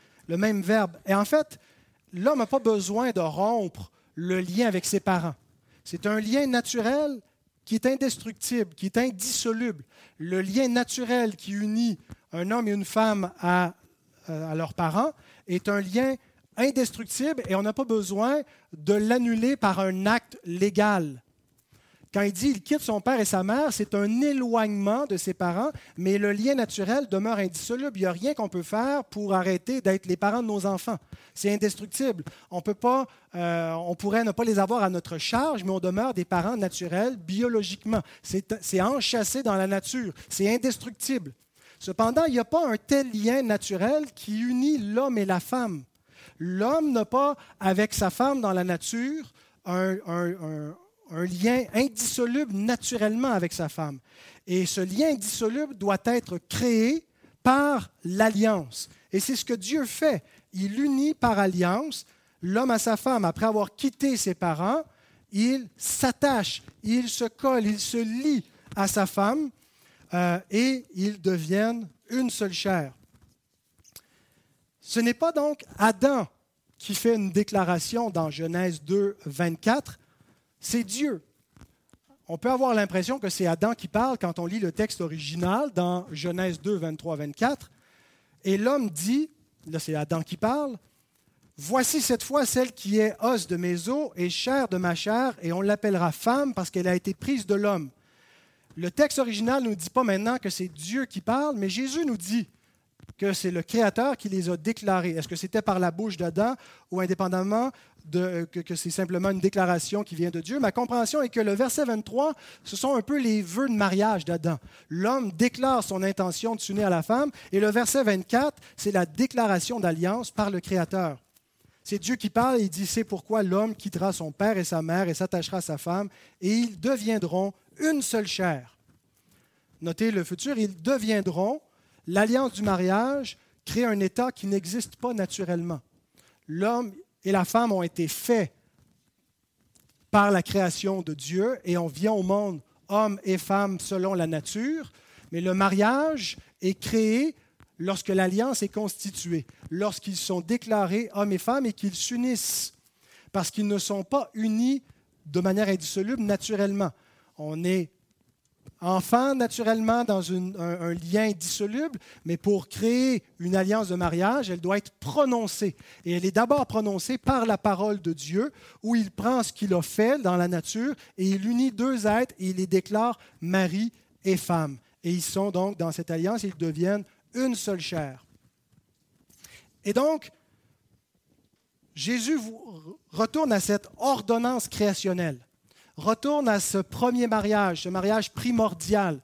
verbe. Et en fait, l'homme n'a pas besoin de rompre le lien avec ses parents. C'est un lien naturel qui est indestructible, qui est indissoluble. Le lien naturel qui unit un homme et une femme à leurs parents est un lien indestructible et on n'a pas besoin de l'annuler par un acte légal. Quand il dit il quitte son père et sa mère, c'est un éloignement de ses parents, mais le lien naturel demeure indissoluble. Il n'y a rien qu'on peut faire pour arrêter d'être les parents de nos enfants. C'est indestructible. On peut pas, euh, on pourrait ne pas les avoir à notre charge, mais on demeure des parents naturels biologiquement. C'est enchâssé dans la nature. C'est indestructible. Cependant, il n'y a pas un tel lien naturel qui unit l'homme et la femme. L'homme n'a pas, avec sa femme dans la nature, un, lien indissoluble naturellement avec sa femme. Et ce lien indissoluble doit être créé par l'alliance. Et c'est ce que Dieu fait. Il unit par alliance l'homme à sa femme. Après avoir quitté ses parents, il s'attache, il se colle, il se lie à sa femme euh, et ils deviennent une seule chair. Ce n'est pas donc Adam qui fait une déclaration dans Genèse 2, 24, c'est Dieu. On peut avoir l'impression que c'est Adam qui parle quand on lit le texte original dans Genèse 2, 23, 24. Et l'homme dit, là c'est Adam qui parle, Voici cette fois celle qui est os de mes os et chair de ma chair, et on l'appellera femme parce qu'elle a été prise de l'homme. Le texte original ne nous dit pas maintenant que c'est Dieu qui parle, mais Jésus nous dit que c'est le Créateur qui les a déclarés. Est-ce que c'était par la bouche d'Adam ou indépendamment que, c'est simplement une déclaration qui vient de Dieu. Ma compréhension est que le verset 23, ce sont un peu les vœux de mariage d'Adam. L'homme déclare son intention de s'unir à la femme, et le verset 24, c'est la déclaration d'alliance par le Créateur. C'est Dieu qui parle et il dit, c'est pourquoi l'homme quittera son père et sa mère et s'attachera à sa femme, et ils deviendront une seule chair. Notez le futur, ils deviendront, l'alliance du mariage crée un état qui n'existe pas naturellement. L'homme et la femme ont été faits par la création de Dieu et on vient au monde homme et femme selon la nature, mais le mariage est créé lorsque l'alliance est constituée, lorsqu'ils sont déclarés hommes et femmes et qu'ils s'unissent, parce qu'ils ne sont pas unis de manière indissoluble naturellement. On est enfant naturellement dans un, lien dissoluble, mais pour créer une alliance de mariage, elle doit être prononcée. Et elle est d'abord prononcée par la parole de Dieu, où il prend ce qu'il a fait dans la nature et il unit deux êtres et il les déclare mari et femme. Et ils sont donc dans cette alliance, ils deviennent une seule chair. Et donc, Jésus retourne à cette ordonnance créationnelle retourne à ce premier mariage, ce mariage primordial.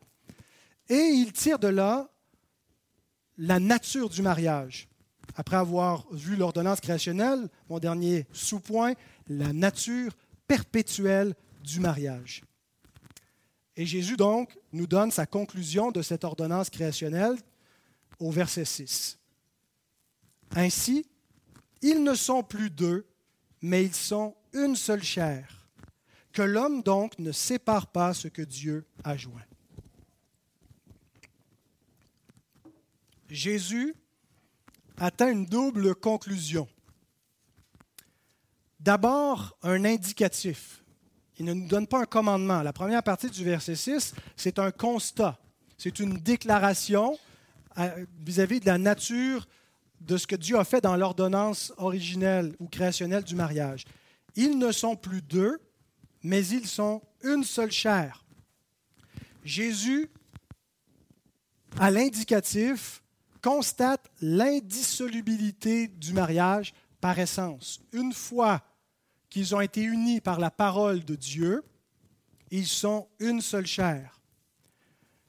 Et il tire de là la nature du mariage. Après avoir vu l'ordonnance créationnelle, mon dernier sous-point, la nature perpétuelle du mariage. Et Jésus donc nous donne sa conclusion de cette ordonnance créationnelle au verset 6. Ainsi, ils ne sont plus deux, mais ils sont une seule chair. Que l'homme donc ne sépare pas ce que Dieu a joint. Jésus atteint une double conclusion. D'abord, un indicatif. Il ne nous donne pas un commandement. La première partie du verset 6, c'est un constat. C'est une déclaration euh, vis-à-vis de la nature de ce que Dieu a fait dans l'ordonnance originelle ou créationnelle du mariage. Ils ne sont plus deux, mais ils sont une seule chair. Jésus, à l'indicatif, constate l'indissolubilité du mariage par essence. Une fois qu'ils ont été unis par la parole de Dieu, ils sont une seule chair.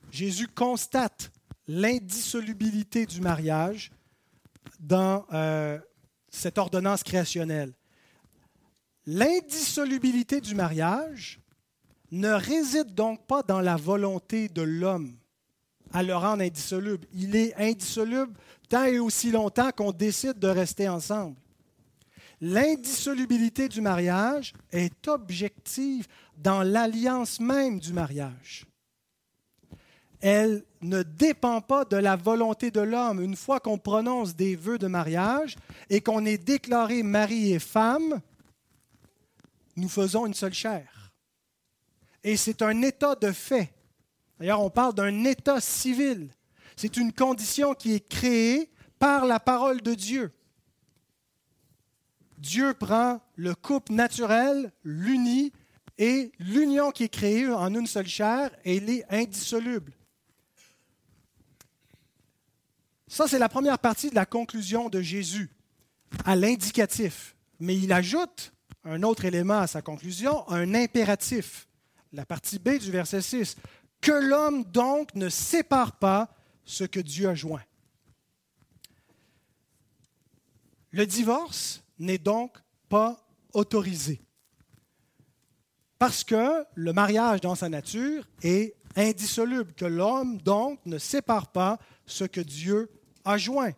Jésus constate l'indissolubilité du mariage dans euh, cette ordonnance créationnelle. L'indissolubilité du mariage ne réside donc pas dans la volonté de l'homme à le rendre indissoluble. Il est indissoluble tant et aussi longtemps qu'on décide de rester ensemble. L'indissolubilité du mariage est objective dans l'alliance même du mariage. Elle ne dépend pas de la volonté de l'homme. Une fois qu'on prononce des vœux de mariage et qu'on est déclaré mari et femme, nous faisons une seule chair. Et c'est un état de fait. D'ailleurs, on parle d'un état civil. C'est une condition qui est créée par la parole de Dieu. Dieu prend le couple naturel, l'unit, et l'union qui est créée en une seule chair, elle est indissoluble. Ça, c'est la première partie de la conclusion de Jésus, à l'indicatif. Mais il ajoute un autre élément à sa conclusion, un impératif. La partie B du verset 6. Que l'homme donc ne sépare pas ce que Dieu a joint. Le divorce n'est donc pas autorisé. Parce que le mariage dans sa nature est indissoluble, que l'homme donc ne sépare pas ce que Dieu a joint.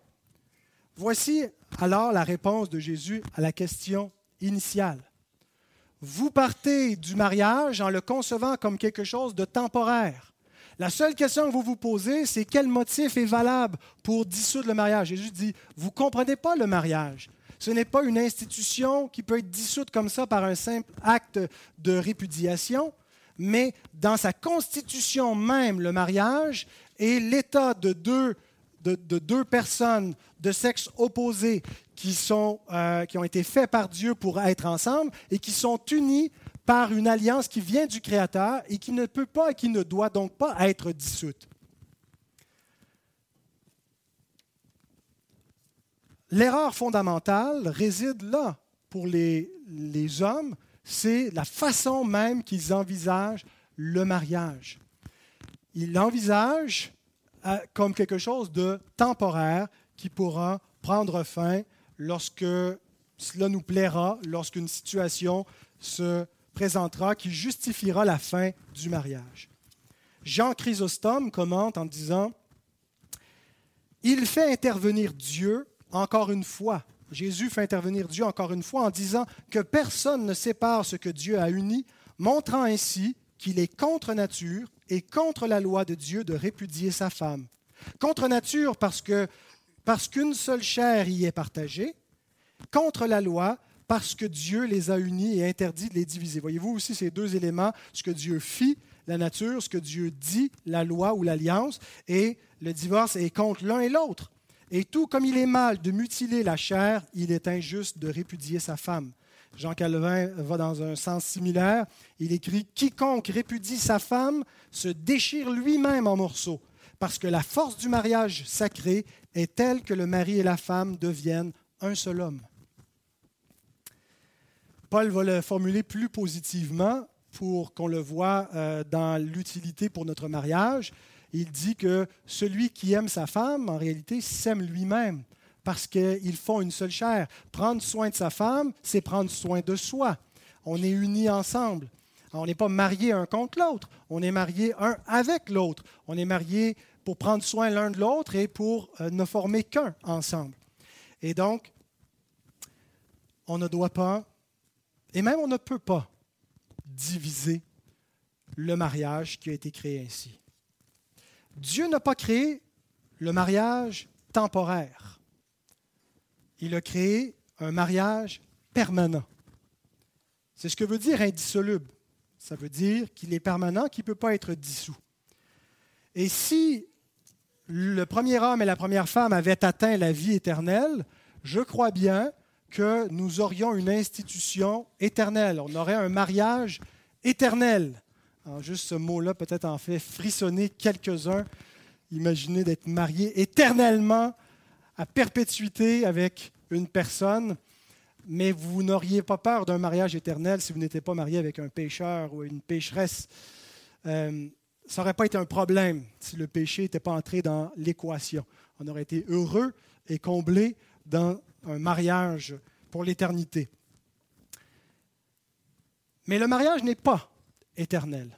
Voici alors la réponse de Jésus à la question initiale. Vous partez du mariage en le concevant comme quelque chose de temporaire. La seule question que vous vous posez, c'est quel motif est valable pour dissoudre le mariage? Jésus dit, vous ne comprenez pas le mariage. Ce n'est pas une institution qui peut être dissoute comme ça par un simple acte de répudiation, mais dans sa constitution même, le mariage est l'état de deux, de, de deux personnes de sexe opposé qui, sont, euh, qui ont été faits par Dieu pour être ensemble et qui sont unis par une alliance qui vient du Créateur et qui ne peut pas et qui ne doit donc pas être dissoute. L'erreur fondamentale réside là pour les, les hommes, c'est la façon même qu'ils envisagent le mariage. Ils l'envisagent euh, comme quelque chose de temporaire qui pourra prendre fin lorsque cela nous plaira, lorsqu'une situation se présentera qui justifiera la fin du mariage. Jean Chrysostome commente en disant Il fait intervenir Dieu encore une fois. Jésus fait intervenir Dieu encore une fois en disant que personne ne sépare ce que Dieu a uni, montrant ainsi qu'il est contre nature et contre la loi de Dieu de répudier sa femme. Contre nature parce que parce qu'une seule chair y est partagée, contre la loi parce que Dieu les a unis et interdit de les diviser. Voyez-vous aussi ces deux éléments, ce que Dieu fit, la nature, ce que Dieu dit, la loi ou l'alliance, et le divorce est contre l'un et l'autre. Et tout comme il est mal de mutiler la chair, il est injuste de répudier sa femme. Jean Calvin va dans un sens similaire. Il écrit Quiconque répudie sa femme se déchire lui-même en morceaux, parce que la force du mariage sacré est telle que le mari et la femme deviennent un seul homme. Paul va le formuler plus positivement pour qu'on le voit euh, dans l'utilité pour notre mariage. Il dit que celui qui aime sa femme, en réalité, s'aime lui-même parce qu'ils font une seule chair. Prendre soin de sa femme, c'est prendre soin de soi. On est unis ensemble. On n'est pas mariés un contre l'autre, on est mariés un avec l'autre. On est mariés pour prendre soin l'un de l'autre et pour euh, ne former qu'un ensemble. Et donc, on ne doit pas et même on ne peut pas diviser le mariage qui a été créé ainsi. Dieu n'a pas créé le mariage temporaire. Il a créé un mariage permanent. C'est ce que veut dire indissoluble. Ça veut dire qu'il est permanent, qu'il ne peut pas être dissous. Et si le premier homme et la première femme avaient atteint la vie éternelle, je crois bien que nous aurions une institution éternelle. On aurait un mariage éternel. juste ce mot-là peut-être en fait frissonner quelques-uns. Imaginez d'être marié éternellement à perpétuité avec une personne, mais vous n'auriez pas peur d'un mariage éternel si vous n'étiez pas marié avec un pécheur ou une pécheresse. Euh, ça n'aurait pas été un problème si le péché n'était pas entré dans l'équation. On aurait été heureux et comblé dans un mariage pour l'éternité. Mais le mariage n'est pas éternel.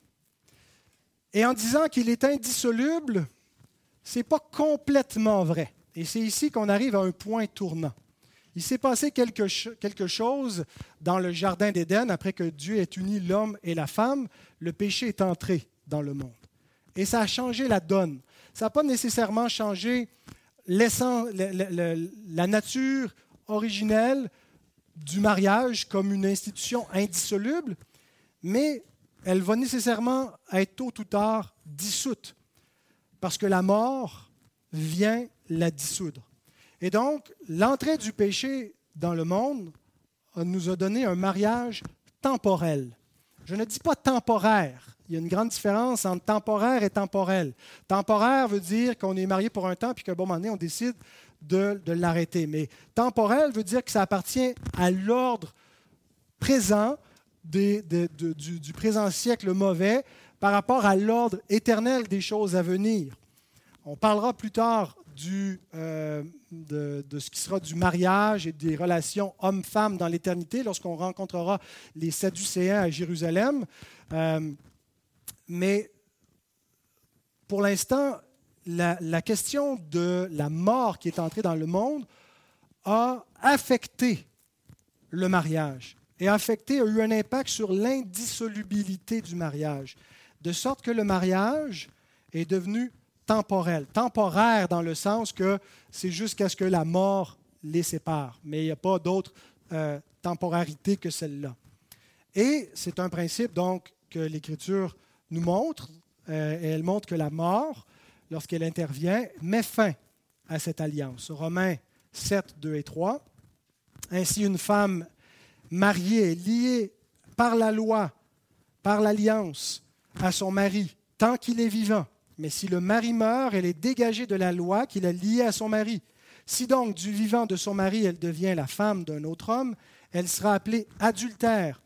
Et en disant qu'il est indissoluble, ce n'est pas complètement vrai. Et c'est ici qu'on arrive à un point tournant. Il s'est passé quelque, quelque chose dans le Jardin d'Éden après que Dieu ait uni l'homme et la femme. Le péché est entré dans le monde. Et ça a changé la donne. Ça n'a pas nécessairement changé la nature originelle du mariage comme une institution indissoluble, mais elle va nécessairement être tôt ou tard dissoute, parce que la mort vient la dissoudre. Et donc, l'entrée du péché dans le monde nous a donné un mariage temporel. Je ne dis pas temporaire. Il y a une grande différence entre temporaire et temporel. Temporaire veut dire qu'on est marié pour un temps, puis qu'à un bon moment donné, on décide de, l'arrêter. Mais temporel veut dire que ça appartient à l'ordre présent du, présent siècle mauvais par rapport à l'ordre éternel des choses à venir. On parlera plus tard du, euh, de, ce qui sera du mariage et des relations homme-femme dans l'éternité lorsqu'on rencontrera les Sadducéens à Jérusalem. Euh, mais pour l'instant, la, question de la mort qui est entrée dans le monde a affecté le mariage et affecté, a eu un impact sur l'indissolubilité du mariage, de sorte que le mariage est devenu temporel, temporaire dans le sens que c'est jusqu'à ce que la mort les sépare, mais il n'y a pas d'autre euh, temporalité que celle-là. Et c'est un principe donc que l'Écriture nous montre, euh, et elle montre que la mort lorsqu'elle intervient, met fin à cette alliance. Romains 7, 2 et 3. Ainsi, une femme mariée, liée par la loi, par l'alliance, à son mari, tant qu'il est vivant. Mais si le mari meurt, elle est dégagée de la loi qu'il a liée à son mari. Si donc du vivant de son mari, elle devient la femme d'un autre homme, elle sera appelée adultère.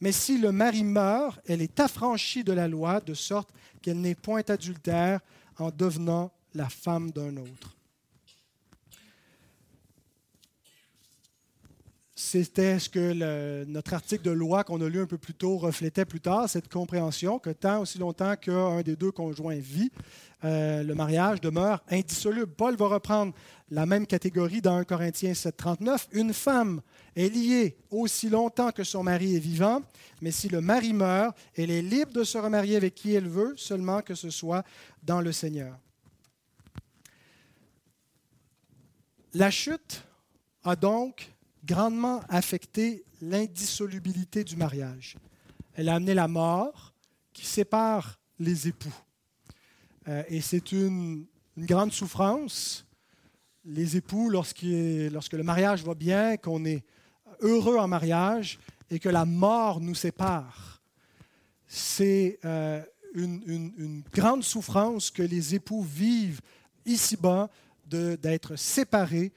Mais si le mari meurt, elle est affranchie de la loi, de sorte qu'elle n'est point adultère en devenant la femme d'un autre. C'était ce que notre article de loi qu'on a lu un peu plus tôt reflétait plus tard, cette compréhension que tant aussi longtemps qu'un des deux conjoints vit, euh, le mariage demeure indissoluble. Paul va reprendre la même catégorie dans 1 Corinthiens 7.39. Une femme est liée aussi longtemps que son mari est vivant, mais si le mari meurt, elle est libre de se remarier avec qui elle veut, seulement que ce soit dans le Seigneur. La chute a donc grandement affecté l'indissolubilité du mariage. Elle a amené la mort qui sépare les époux. Euh, et c'est une, grande souffrance. Les époux, lorsque le mariage va bien, qu'on est heureux en mariage et que la mort nous sépare, c'est euh, une, grande souffrance que les époux vivent ici-bas d'être séparés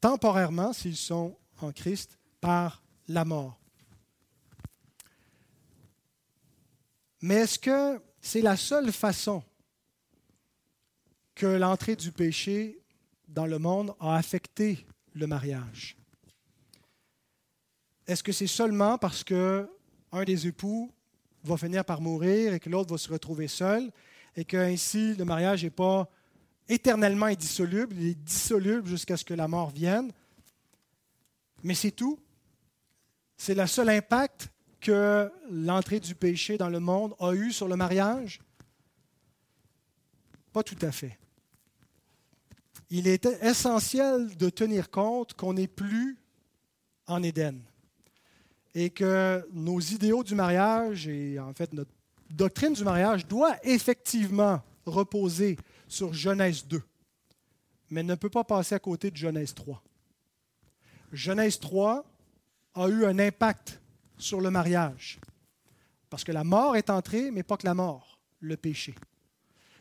temporairement s'ils sont en Christ par la mort. Mais est-ce que c'est la seule façon que l'entrée du péché dans le monde a affecté le mariage? Est-ce que c'est seulement parce que un des époux va finir par mourir et que l'autre va se retrouver seul et qu'ainsi le mariage n'est pas éternellement indissoluble, il est dissoluble jusqu'à ce que la mort vienne? Mais c'est tout. C'est le seul impact que l'entrée du péché dans le monde a eu sur le mariage? Pas tout à fait. Il est essentiel de tenir compte qu'on n'est plus en Éden et que nos idéaux du mariage et en fait notre doctrine du mariage doit effectivement reposer sur Genèse 2, mais ne peut pas passer à côté de Genèse 3. Genèse 3 a eu un impact sur le mariage. Parce que la mort est entrée, mais pas que la mort, le péché.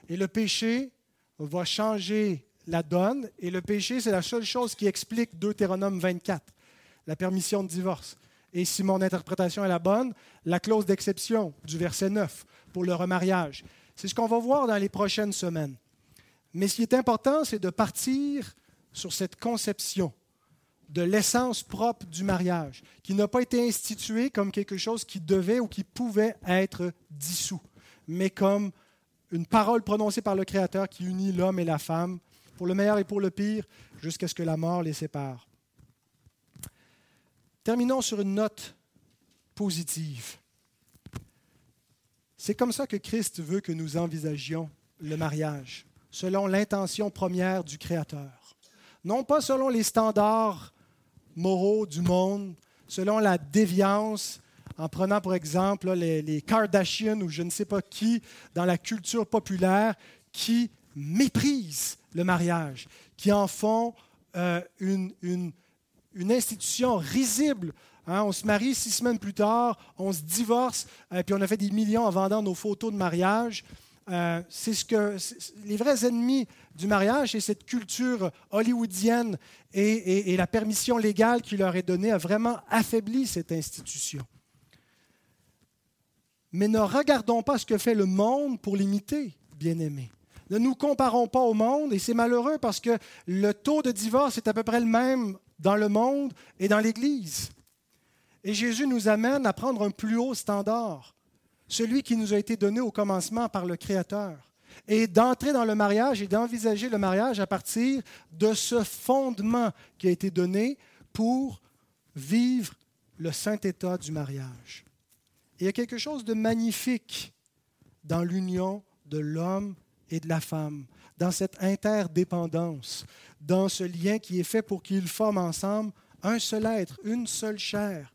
Et le péché va changer la donne, et le péché, c'est la seule chose qui explique Deutéronome 24, la permission de divorce. Et si mon interprétation est la bonne, la clause d'exception du verset 9 pour le remariage. C'est ce qu'on va voir dans les prochaines semaines. Mais ce qui est important, c'est de partir sur cette conception de l'essence propre du mariage, qui n'a pas été institué comme quelque chose qui devait ou qui pouvait être dissous, mais comme une parole prononcée par le Créateur qui unit l'homme et la femme, pour le meilleur et pour le pire, jusqu'à ce que la mort les sépare. Terminons sur une note positive. C'est comme ça que Christ veut que nous envisagions le mariage, selon l'intention première du Créateur. Non pas selon les standards moraux du monde, selon la déviance, en prenant pour exemple les, Kardashians ou je ne sais pas qui dans la culture populaire qui méprisent le mariage, qui en font euh, une, une, une, institution risible. Hein. on se marie six semaines plus tard, on se divorce, et euh, puis on a fait des millions en vendant nos photos de mariage. Euh, c'est ce que les vrais ennemis du mariage, c'est cette culture hollywoodienne et, la permission légale qui leur est donnée a vraiment affaibli cette institution. Mais ne regardons pas ce que fait le monde pour l'imiter, bien-aimés. Ne nous comparons pas au monde, et c'est malheureux parce que le taux de divorce est à peu près le même dans le monde et dans l'Église. Et Jésus nous amène à prendre un plus haut standard celui qui nous a été donné au commencement par le Créateur, et d'entrer dans le mariage et d'envisager le mariage à partir de ce fondement qui a été donné pour vivre le saint état du mariage. il y a quelque chose de magnifique dans l'union de l'homme et de la femme, dans cette interdépendance, dans ce lien qui est fait pour qu'ils forment ensemble un seul être, une seule chair.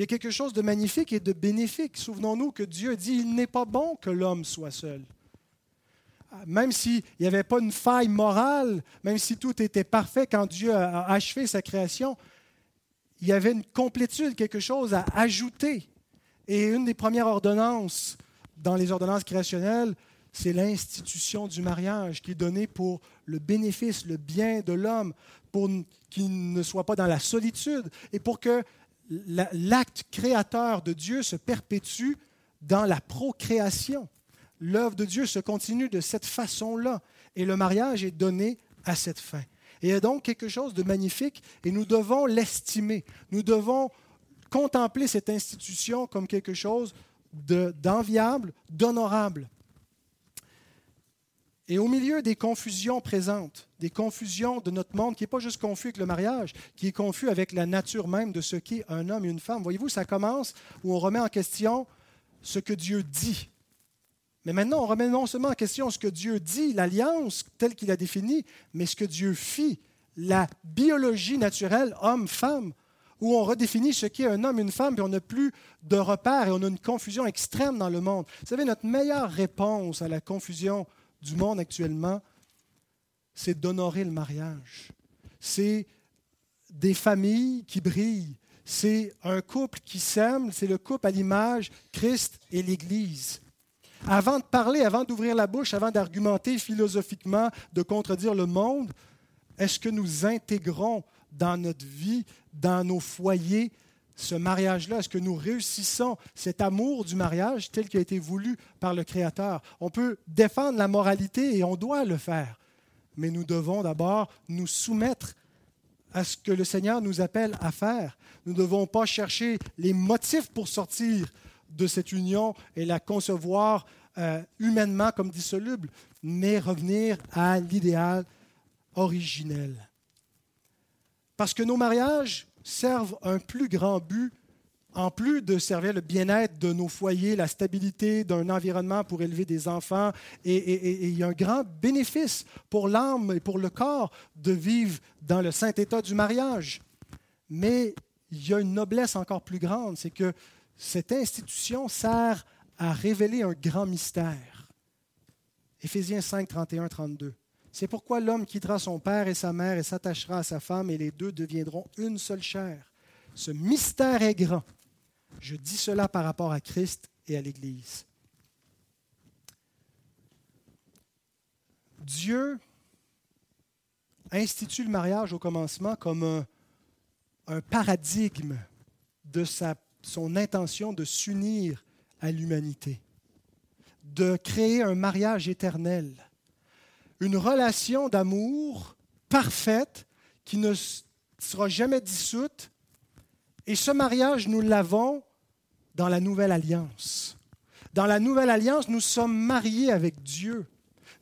Il y a quelque chose de magnifique et de bénéfique. Souvenons-nous que Dieu dit, il n'est pas bon que l'homme soit seul. Même s'il n'y avait pas une faille morale, même si tout était parfait quand Dieu a achevé sa création, il y avait une complétude, quelque chose à ajouter. Et une des premières ordonnances dans les ordonnances créationnelles, c'est l'institution du mariage qui est donnée pour le bénéfice, le bien de l'homme, pour qu'il ne soit pas dans la solitude et pour que l'acte créateur de Dieu se perpétue dans la procréation. L'œuvre de Dieu se continue de cette façon-là et le mariage est donné à cette fin. Et il y a donc quelque chose de magnifique et nous devons l'estimer. Nous devons contempler cette institution comme quelque chose d'enviable, d'honorable. Et au milieu des confusions présentes, des confusions de notre monde, qui n'est pas juste confus avec le mariage, qui est confus avec la nature même de ce qu'est un homme et une femme, voyez-vous, ça commence où on remet en question ce que Dieu dit. Mais maintenant, on remet non seulement en question ce que Dieu dit, l'alliance telle qu'il a définie, mais ce que Dieu fit, la biologie naturelle homme-femme, où on redéfinit ce qu'est un homme et une femme, puis on n'a plus de repères et on a une confusion extrême dans le monde. Vous savez, notre meilleure réponse à la confusion du monde actuellement, c'est d'honorer le mariage. C'est des familles qui brillent. C'est un couple qui s'aime. C'est le couple à l'image Christ et l'Église. Avant de parler, avant d'ouvrir la bouche, avant d'argumenter philosophiquement, de contredire le monde, est-ce que nous intégrons dans notre vie, dans nos foyers, ce mariage-là? Est-ce que nous réussissons cet amour du mariage tel qu'il a été voulu par le Créateur? On peut défendre la moralité et on doit le faire, mais nous devons d'abord nous soumettre à ce que le Seigneur nous appelle à faire. Nous ne devons pas chercher les motifs pour sortir de cette union et la concevoir euh, humainement comme dissoluble, mais revenir à l'idéal originel. Parce que nos mariages servent un plus grand but, en plus de servir le bien-être de nos foyers, la stabilité d'un environnement pour élever des enfants, et, il y a un grand bénéfice pour l'âme et pour le corps de vivre dans le saint état du mariage. Mais il y a une noblesse encore plus grande, c'est que cette institution sert à révéler un grand mystère. Éphésiens 5, 31, 32. C'est pourquoi l'homme quittera son père et sa mère et s'attachera à sa femme et les deux deviendront une seule chair. Ce mystère est grand. Je dis cela par rapport à Christ et à l'Église. Dieu institue le mariage au commencement comme un, paradigme de son intention de s'unir à l'humanité, de créer un mariage éternel une relation d'amour parfaite qui ne sera jamais dissoute. Et ce mariage, nous l'avons dans la nouvelle alliance. Dans la nouvelle alliance, nous sommes mariés avec Dieu.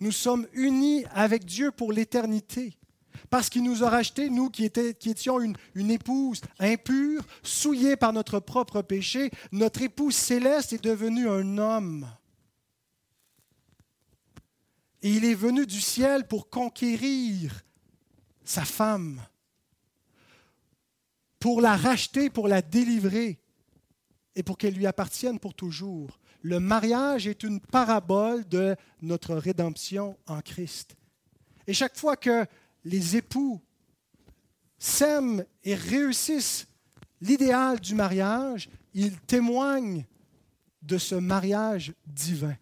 Nous sommes unis avec Dieu pour l'éternité. Parce qu'il nous a rachetés, nous qui, étions une, épouse impure, souillée par notre propre péché, notre épouse céleste est devenue un homme et il est venu du ciel pour conquérir sa femme, pour la racheter, pour la délivrer et pour qu'elle lui appartienne pour toujours. Le mariage est une parabole de notre rédemption en Christ. Et chaque fois que les époux s'aiment et réussissent l'idéal du mariage, ils témoignent de ce mariage divin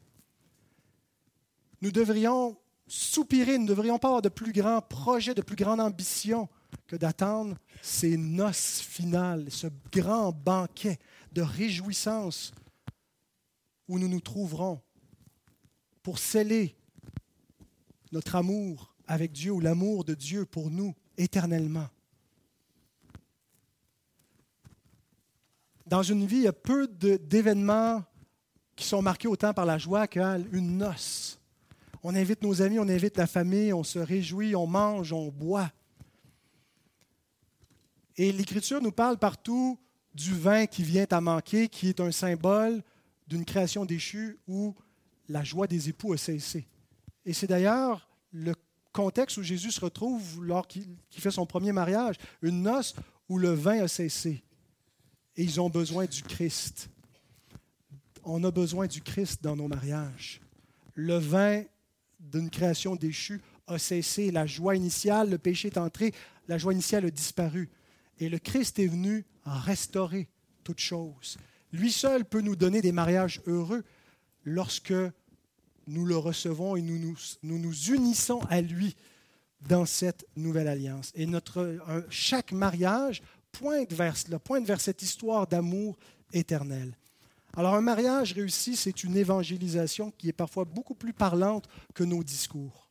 nous devrions soupirer, nous ne devrions pas avoir de plus grands projets, de plus grande ambition que d'attendre ces noces finales, ce grand banquet de réjouissance où nous nous trouverons pour sceller notre amour avec Dieu ou l'amour de Dieu pour nous éternellement. Dans une vie, il y a peu d'événements qui sont marqués autant par la joie qu'une noce. On invite nos amis, on invite la famille, on se réjouit, on mange, on boit. Et l'Écriture nous parle partout du vin qui vient à manquer, qui est un symbole d'une création déchue où la joie des époux a cessé. Et c'est d'ailleurs le contexte où Jésus se retrouve lors qu'il fait son premier mariage, une noce où le vin a cessé. Et ils ont besoin du Christ. On a besoin du Christ dans nos mariages. Le vin d'une création déchue a cessé. La joie initiale, le péché est entré, la joie initiale a disparu. Et le Christ est venu restaurer toutes choses. Lui seul peut nous donner des mariages heureux lorsque nous le recevons et nous nous, nous, nous unissons à lui dans cette nouvelle alliance. Et notre, chaque mariage pointe vers cela, pointe vers cette histoire d'amour éternel. Alors un mariage réussi, c'est une évangélisation qui est parfois beaucoup plus parlante que nos discours.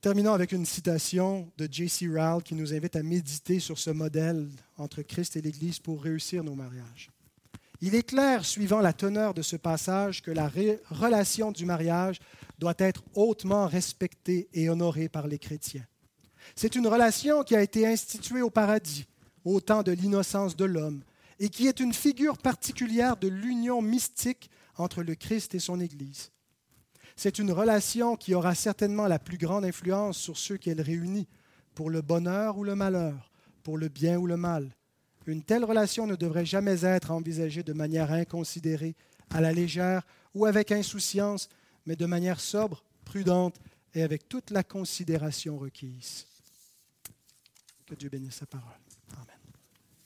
Terminons avec une citation de J.C. Rowell qui nous invite à méditer sur ce modèle entre Christ et l'Église pour réussir nos mariages. Il est clair, suivant la teneur de ce passage, que la relation du mariage doit être hautement respectée et honorée par les chrétiens. C'est une relation qui a été instituée au paradis, au temps de l'innocence de l'homme, et qui est une figure particulière de l'union mystique entre le Christ et son Église. C'est une relation qui aura certainement la plus grande influence sur ceux qu'elle réunit, pour le bonheur ou le malheur, pour le bien ou le mal. Une telle relation ne devrait jamais être envisagée de manière inconsidérée, à la légère ou avec insouciance, mais de manière sobre, prudente et avec toute la considération requise. Que Dieu bénisse sa parole.